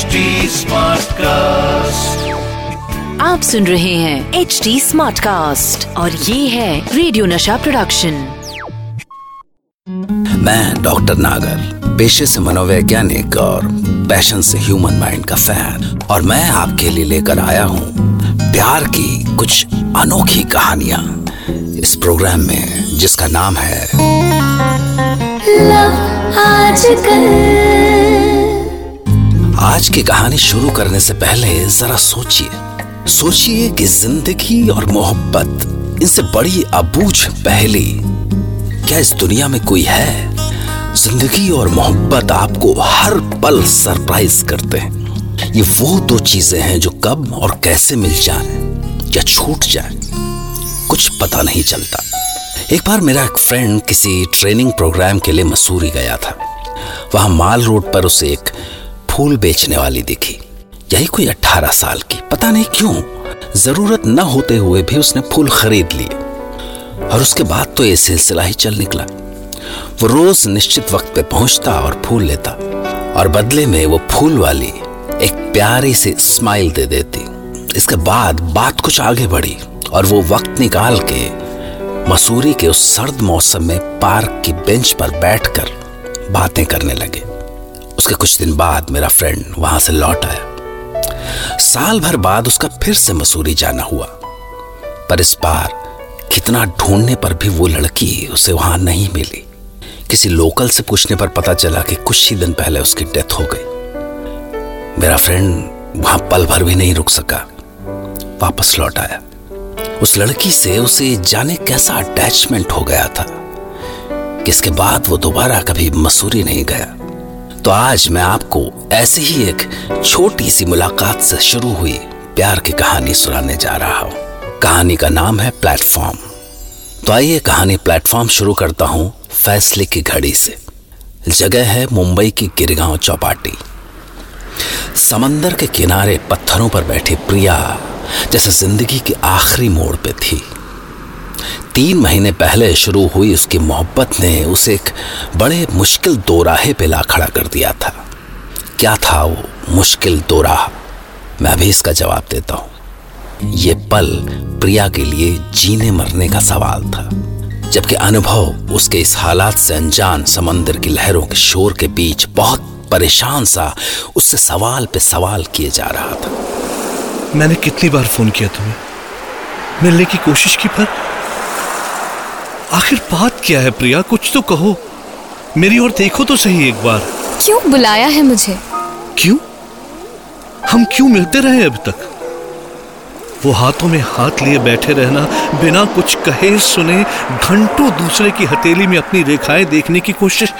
HD Smartcast. आप सुन रहे हैं एच डी स्मार्ट कास्ट और ये है रेडियो नशा प्रोडक्शन मैं डॉक्टर नागर पेशे से मनोवैज्ञानिक और पैशन से ह्यूमन माइंड का फ़ैन और मैं आपके लिए लेकर आया हूँ प्यार की कुछ अनोखी कहानियाँ। इस प्रोग्राम में जिसका नाम है आज की कहानी शुरू करने से पहले जरा सोचिए। सोचिए कि ज़िंदगी और मोहब्बत, इनसे बड़ी अबूझ पहली, क्या इस दुनिया में कोई है? ज़िंदगी और मोहब्बत आपको हर पल सरप्राइज़ करते हैं। ये वो दो चीज़ें हैं जो कब और कैसे मिल जाए या छूट जाए, कुछ पता नहीं चलता। एक बार मेरा एक फ्रेंड किसी ट्रेनिंग प्रोग्राम के लिए मसूरी गया था। वहाँ माल रोड पर उसे एक फूल बेचने वाली दिखी। यही कोई अट्ठारह साल की, पता नहीं क्यों। ज़रूरत न होते हुए भी उसने फूल खरीद लिए। और उसके बाद तो ये सिलसिला ही चल निकला। वो रोज निश्चित वक्त पे पहुँचता और फूल लेता। और बदले में वो फूल वाली एक प्यारी सी स्माइल दे देती। इसके बाद बात कुछ आगे बढ़ी और वो वक्त निकाल के मसूरी के उस सर्द मौसम में पार्क की बेंच पर बैठकर बातें करने लगे। उसके कुछ दिन बाद मेरा फ्रेंड वहाँ से लौट आया। साल भर बाद उसका फिर से मसूरी जाना हुआ। पर इस बार कितना ढूँढने पर भी वो लड़की उसे वहाँ नहीं मिली। किसी लोकल से पूछने पर पता चला कि कुछ ही दिन पहले उसकी डेथ हो गई। मेरा फ्रेंड वहाँ पल भर भी नहीं रुक सका। वापस लौट आया। उस लड़की से उसे जाने कैसा अटैचमेंट हो गया था, कि इसके बाद वो दोबारा कभी मसूरी नहीं गया। तो आज मैं आपको ऐसी ही एक छोटी सी मुलाकात से शुरू हुई प्यार की कहानी सुनाने जा रहा हूँ। कहानी का नाम है प्लेटफॉर्म। तो आइए कहानी प्लेटफॉर्म शुरू करता हूँ फैसले की घड़ी से। जगह है मुंबई की गिरगांव चौपाटी। समंदर के किनारे पत्थरों पर बैठी प्रिया, जैसे ज़िंदगी के आखिरी मोड़ पे थी। तीन महीने पहले शुरू हुई उसकी मोहब्बत ने उसे एक बड़े मुश्किल दोराहे पे ला खड़ा कर दिया था। क्या था वो मुश्किल दोराहा? मैं भी इसका जवाब देता हूँ। ये पल प्रिया के लिए जीने मरने का सवाल था, जबकि अनुभव उसके इस हालात से अनजान समंदर की लहरों के शोर के बीच बहुत परेशान सा उससे सवाल पे सवाल किए जा रहा था। मैंने कितनी बार फ़ोन किया तुम्हें? मिलने की कोशिश की पर आखिर बात क्या है प्रिया? कुछ तो कहो। मेरी ओर देखो तो सही एक बार। क्यों बुलाया है मुझे? क्यों? हम क्यों मिलते रहे अब तक? वो हाथों में हाथ लिए बैठे रहना बिना कुछ कहे सुने घंटों दूसरे की हथेली में अपनी रेखाएँ देखने की कोशिश।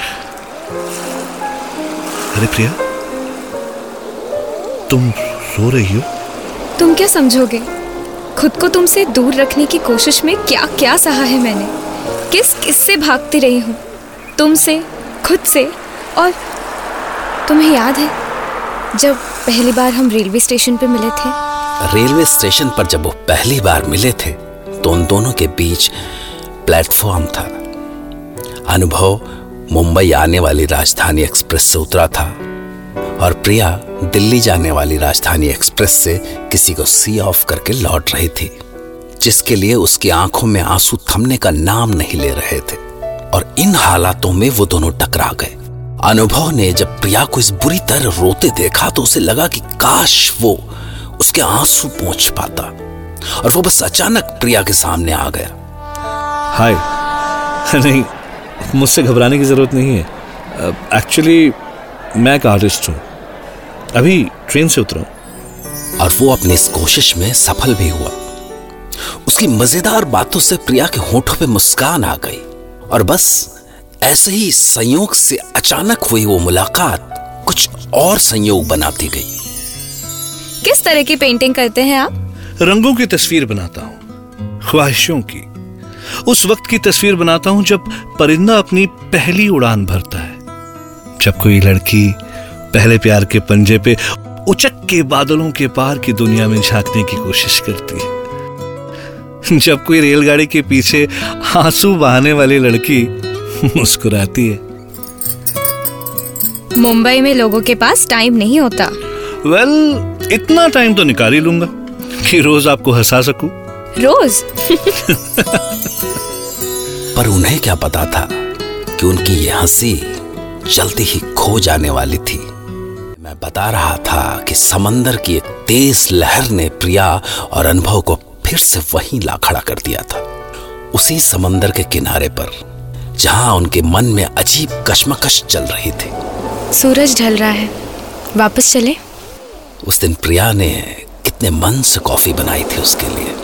अरे प्रिया तुम रो रही हो? तुम क्या समझोगे? खुद को तुमसे दूर रखने की कोशिश में क्या क्या सहा है मैंने? किस किस से भागती रही हूँ? तुमसे, खुद से, और तुम्हें याद है, जब पहली बार हम रेलवे स्टेशन पे मिले थे? रेलवे स्टेशन पर जब वो पहली बार मिले थे तो उन दोनों के बीच प्लेटफॉर्म था। अनुभव मुंबई आने वाली राजधानी एक्सप्रेस से उतरा था, और प्रिया दिल्ली जाने वाली राजधानी एक्सप्रेस से किसी को सी ऑफ़ करके लौट रही थी। जिसके लिए उसकी आँखों में आँसू थमने का नाम नहीं ले रहे थे। और इन हालातों में वो दोनों टकरा गए। अनुभव ने जब प्रिया को इस बुरी तरह रोते देखा तो उसे लगा कि काश वो उसके आँसू पहुँच पाता। और वो बस अचानक प्रिया के सामने आ गया। हाय। नहीं मुझसे घबराने की ज़रूरत नहीं है। एक्चुअली मैं एक आर्टिस्ट हूँ। अभी ट्रेन से उतरा और वो अपनी इस कोशिश में सफल भी हुआ। उसकी मज़ेदार बातों से प्रिया के होठों पे मुस्कान आ गई। और बस ऐसे ही संयोग से अचानक हुई वो मुलाकात कुछ और संयोग बनाती गई। किस तरह की पेंटिंग करते हैं आप? रंगों की तस्वीर बनाता हूँ ख्वाहिशों की। उस वक्त की तस्वीर बनाता हूँ जब परिंदा अपनी पहली उड़ान भरता है। जब कोई लड़की पहले प्यार के पंजे पे उचक के बादलों के पार की दुनिया में झांकने की कोशिश करती है। जब कोई रेलगाड़ी के पीछे आँसू बहाने वाली लड़की मुस्कुराती है। मुंबई में लोगों के पास टाइम नहीं होता। वेल well, इतना टाइम तो निकाल ही लूँगा कि रोज आपको हंसा सकूँ। रोज? पर उन्हें क्या पता था कि उनकी ये हँसी जल्दी ही खो जाने वाली थी। मैं बता रहा था कि समंदर की एक तेज लहर ने प्रिया और अनुभव को फिर से वहीं ला खड़ा कर दिया था। उसी समंदर के किनारे पर जहाँ उनके मन में अजीब कश्मकश चल रही थी। सूरज ढल रहा है। वापस चले? उस दिन प्रिया ने कितने मन से कॉफ़ी बनाई थी उसके लिए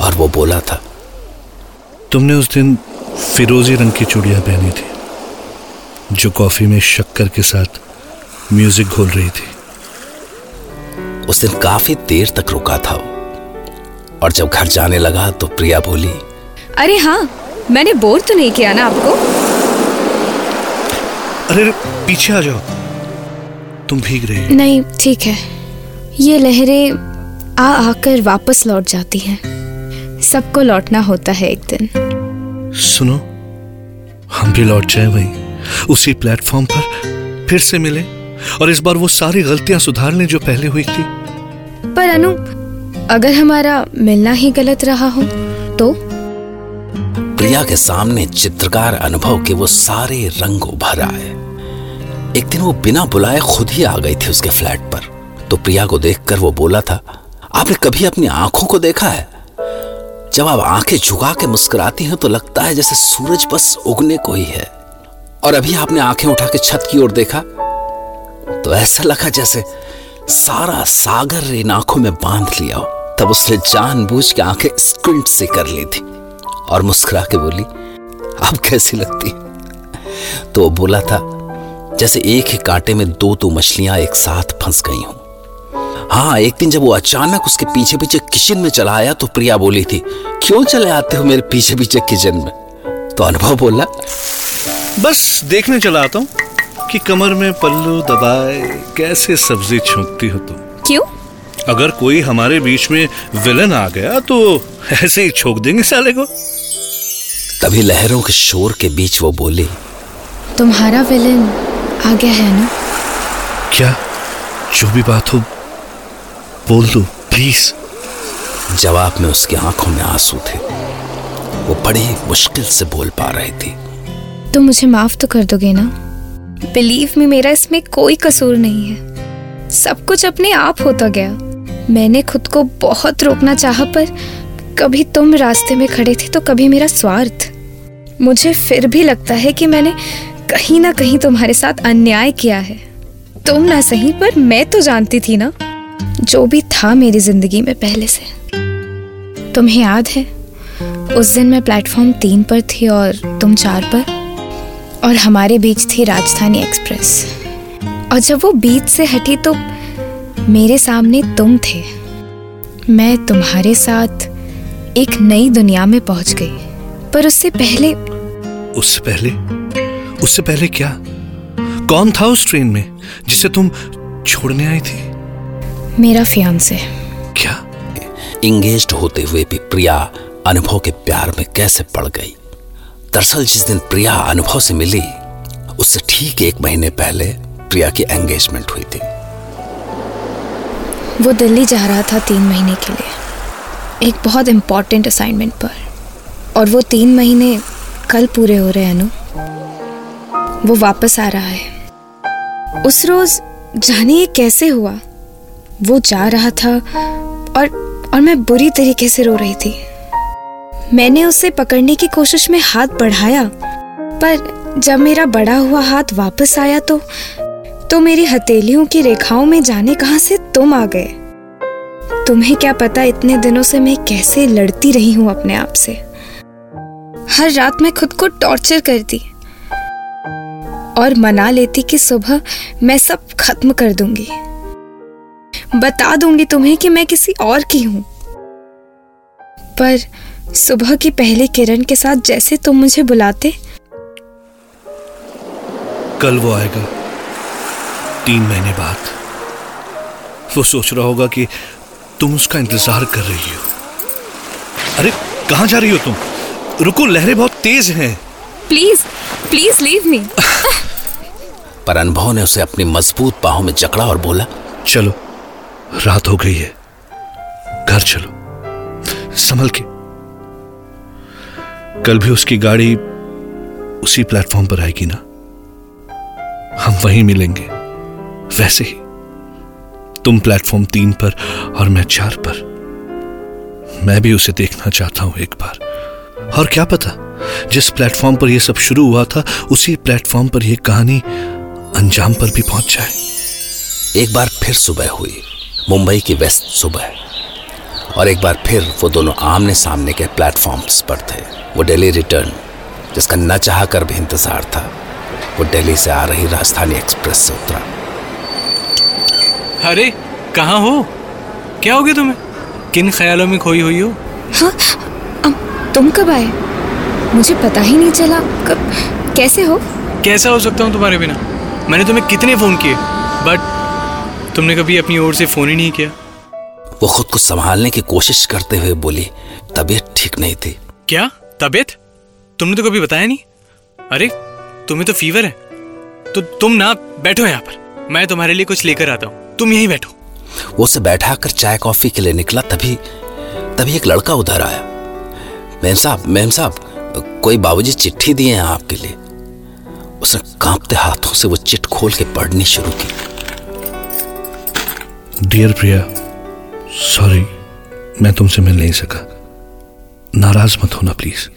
और वो बोला था तुमने उस दिन फिरोजी रंग की चूड़ियाँ पहनी थी जो कॉफ़ी में शक्कर के साथ म्यूज़िक घोल रही थी। उस दिन काफ़ी देर तक रुका था वो। और जब घर जाने लगा तो प्रिया बोली अरे हाँ मैंने बोर तो नहीं किया ना आपको? अरे पीछे आ जाओ। तुम भीग रही हो। नहीं ठीक है। ये लहरें आ आकर वापस लौट जाती हैं। सबको लौटना होता है एक दिन। सुनो हम भी लौट जाए वहीं। उसी प्लेटफॉर्म पर फिर से मिले। और इस बार वो सारी गलतियाँ सुधार लें जो पहले हुई थी। पर अनु अगर हमारा मिलना ही गलत रहा हो तो? प्रिया के सामने चित्रकार अनुभव के वो सारे रंग उभर आए। एक दिन वो बिना बुलाए खुद ही आ गई थी उसके फ्लैट पर। तो प्रिया को देखकर वो बोला था, आपने कभी अपनी आँखों को देखा है? जब आप आँखें झुका के मुस्कुराती हैं तो लगता है जैसे सूरज बस उगने को ही है। और अभी आपने आँखें उठा के छत की ओर देखा तो ऐसा लगा जैसे सारा सागर इन आँखों में बाँध लिया हो। तब उसने जानबूझ के आँखें स्क्विंट से कर ली थी और मुस्कुरा के बोली अब कैसी लगती? तो वो बोला था जैसे एक ही कांटे में दो दो मछलियाँ एक साथ फंस गई हूँ। हाँ एक दिन जब वो अचानक उसके पीछे पीछे किचन में चला आया तो प्रिया बोली थी क्यों चले आते हो मेरे पीछे पीछे किचन में? तो अनुभव बोला बस देखने चला आता हूँ कि कमर में पल्लू दबाए कैसे सब्ज़ी छौंकती हो तुम। क्यों? अगर कोई हमारे बीच में विलन आ गया तो ऐसे ही छोक देंगे साले को। तभी लहरों के शोर के बीच वो बोली तुम्हारा विलन आ गया है ना? क्या? जो भी बात हो बोल दो प्लीज़ जवाब में उसकी आँखों में आँसू थे। वो बड़ी मुश्किल से बोल पा रही थी। तो मुझे माफ़ तो कर दोगे ना? बिलीव में मेरा इसमें कोई कसूर नहीं है। सब कुछ अपने आप होता गया। मैंने खुद को बहुत रोकना चाहा, पर कभी तुम रास्ते में खड़े थे तो कभी मेरा स्वार्थ। मुझे फिर भी लगता है कि मैंने कहीं ना कहीं तुम्हारे साथ अन्याय किया है। तुम ना सही, पर मैं तो जानती थी ना, जो भी था मेरी ज़िंदगी में पहले से। तुम्हें याद है, उस दिन मैं प्लेटफॉर्म तीन पर थी और तुम चार पर, और हमारे बीच थी राजधानी एक्सप्रेस। और जब वो बीच से हटी तो मेरे सामने तुम थे। मैं तुम्हारे साथ एक नई दुनिया में पहुँच गई। पर उससे पहले उससे पहले? उससे पहले क्या? कौन था उस ट्रेन में जिसे तुम छोड़ने आई थी? मेरा फियांसे क्या? इंगेज्ड होते हुए भी प्रिया अनुभव के प्यार में कैसे पड़ गई? दरअसल जिस दिन प्रिया अनुभव से मिली उससे ठीक एक महीने पहले प्रिया की एंगेजमेंट हुई थी। वो दिल्ली जा रहा था तीन महीने के लिए। एक बहुत इम्पोर्टेंट असाइनमेंट पर। और वो तीन महीने कल पूरे हो रहे हैं, अनु। वो वापस आ रहा है। उस रोज जाने ये कैसे हुआ? वो जा रहा था और और मैं बुरी तरीके से रो रही थी। मैंने उसे पकड़ने की कोशिश में हाथ बढ़ाया, पर जब मेरा बड़ा हुआ हाथ वापस आया तो तो मेरी हथेलियों की रेखाओं में जाने कहाँ से तुम आ गए? तुम्हें क्या पता इतने दिनों से मैं कैसे लड़ती रही हूँ अपने आप से? हर रात मैं खुद को टॉर्चर करती और मना लेती कि सुबह मैं सब खत्म कर दूँगी। बता दूँगी तुम्हें कि मैं किसी और की हूँ। पर सुबह की पहली किरण के साथ जैसे तुम मुझे बुलाते, कल वो आएगा। तीन महीने बाद वो सोच रहा होगा कि तुम उसका इंतज़ार कर रही हो। अरे कहाँ जा रही हो तुम? रुको लहरें बहुत तेज हैं। प्लीज़ प्लीज़ लीव मी पर अनुभव ने उसे अपनी मज़बूत बाहों में जकड़ा और बोला चलो रात हो गई है। घर चलो। संभल के। कल भी उसकी गाड़ी उसी प्लेटफॉर्म पर आएगी ना? हम वहीं मिलेंगे। वैसे ही, तुम प्लेटफॉर्म तीन पर और मैं चार पर। मैं भी उसे देखना चाहता हूँ एक बार। और क्या पता, जिस प्लेटफॉर्म पर यह सब शुरू हुआ था, उसी प्लेटफॉर्म पर यह कहानी अंजाम पर भी पहुँच जाए। एक बार फिर सुबह हुई, मुंबई की वेस्ट सुबह। और एक बार फिर वो दोनों आमने सामने के प्लेटफॉर्म्स पर थे। वो दिल्ली रिटर्न जिसका न चाह कर भी इंतज़ार था, वो दिल्ली से आ रही राजधानी एक्सप्रेस से उतरा। अरे कहाँ हो? क्या हो गया तुम्हें? किन ख्यालों में खोई हुई हो? हाँ तुम कब आए? मुझे पता ही नहीं चला। कब कैसे हो? कैसा हो सकता हूँ तुम्हारे बिना? मैंने तुम्हें कितने फ़ोन किए? बट तुमने कभी अपनी ओर से फ़ोन ही नहीं किया? वो खुद को संभालने की कोशिश करते हुए बोली तबीयत ठीक नहीं थी। क्या? तबीयत? तुमने तो कभी बताया नहीं? अरे तुम्हें तो फीवर है। तो तुम ना बैठो यहाँ पर। मैं तुम्हारे लिए कुछ लेकर आता हूँ। तुम यहीं बैठो। वो उसे बैठा कर चाय कॉफ़ी के लिए निकला तभी तभी एक लड़का उधर आया। मेम साहब मेम साहब कोई बाबूजी चिट्ठी दिए हैं आपके लिए? उसने कांपते हाथों से वो चिट खोल के पढ़नी शुरू की। डियर प्रिया सॉरी मैं तुमसे मिल नहीं सका। नाराज़ मत होना प्लीज़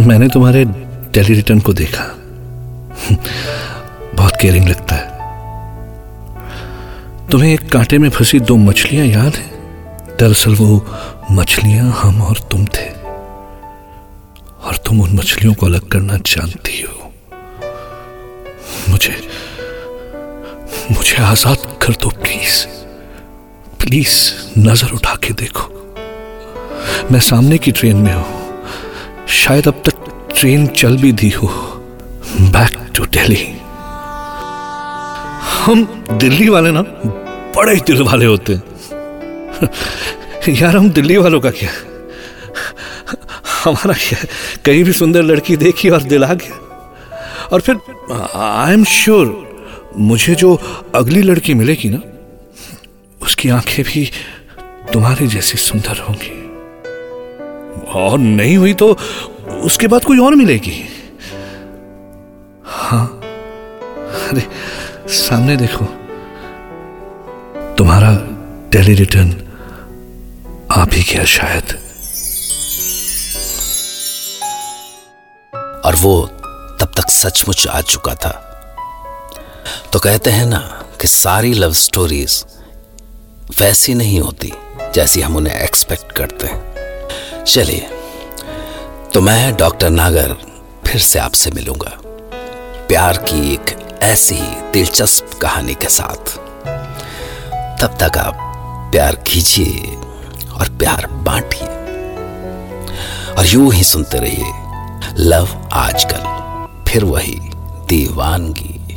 मैंने तुम्हारे टेली रिटर्न को देखा। बहुत केयरिंग लगता है। तुम्हें एक कांटे में फंसी दो मछलियाँ याद है? दरअसल वो मछलियाँ हम और तुम थे। और तुम उन मछलियों को अलग करना जानती हो। मुझे मुझे आज़ाद कर दो, प्लीज़। प्लीज़, नज़र उठा के देखो। मैं सामने की ट्रेन में हूँ। शायद अब तक ट्रेन चल भी दी हो। Back to Delhi. हम दिल्ली वाले ना बड़े दिल वाले होते हैं। यार, हम दिल्ली वालों का क्या? हमारा क्या? कहीं भी सुंदर लड़की देखी और दिला गया। और फिर आई एम श्योर मुझे जो अगली लड़की मिलेगी ना, उसकी आँखें भी तुम्हारी जैसी सुंदर होंगी। और नहीं हुई तो उसके बाद कोई और मिलेगी। हाँ। अरे सामने देखो। तुम्हारा टेली रिटर्न आ भी गया शायद। और वो तब तक सचमुच आ चुका था। तो कहते हैं ना कि सारी लव स्टोरीज वैसी नहीं होती जैसी हम उन्हें एक्सपेक्ट करते हैं। चलिए तो मैं डॉक्टर नागर फिर से आपसे मिलूँगा। प्यार की एक ऐसी ही दिलचस्प कहानी के साथ। तब तक आप प्यार कीजिए और प्यार बांटिए। और यूँ ही सुनते रहिए, लव आजकल, फिर वही दीवानगी।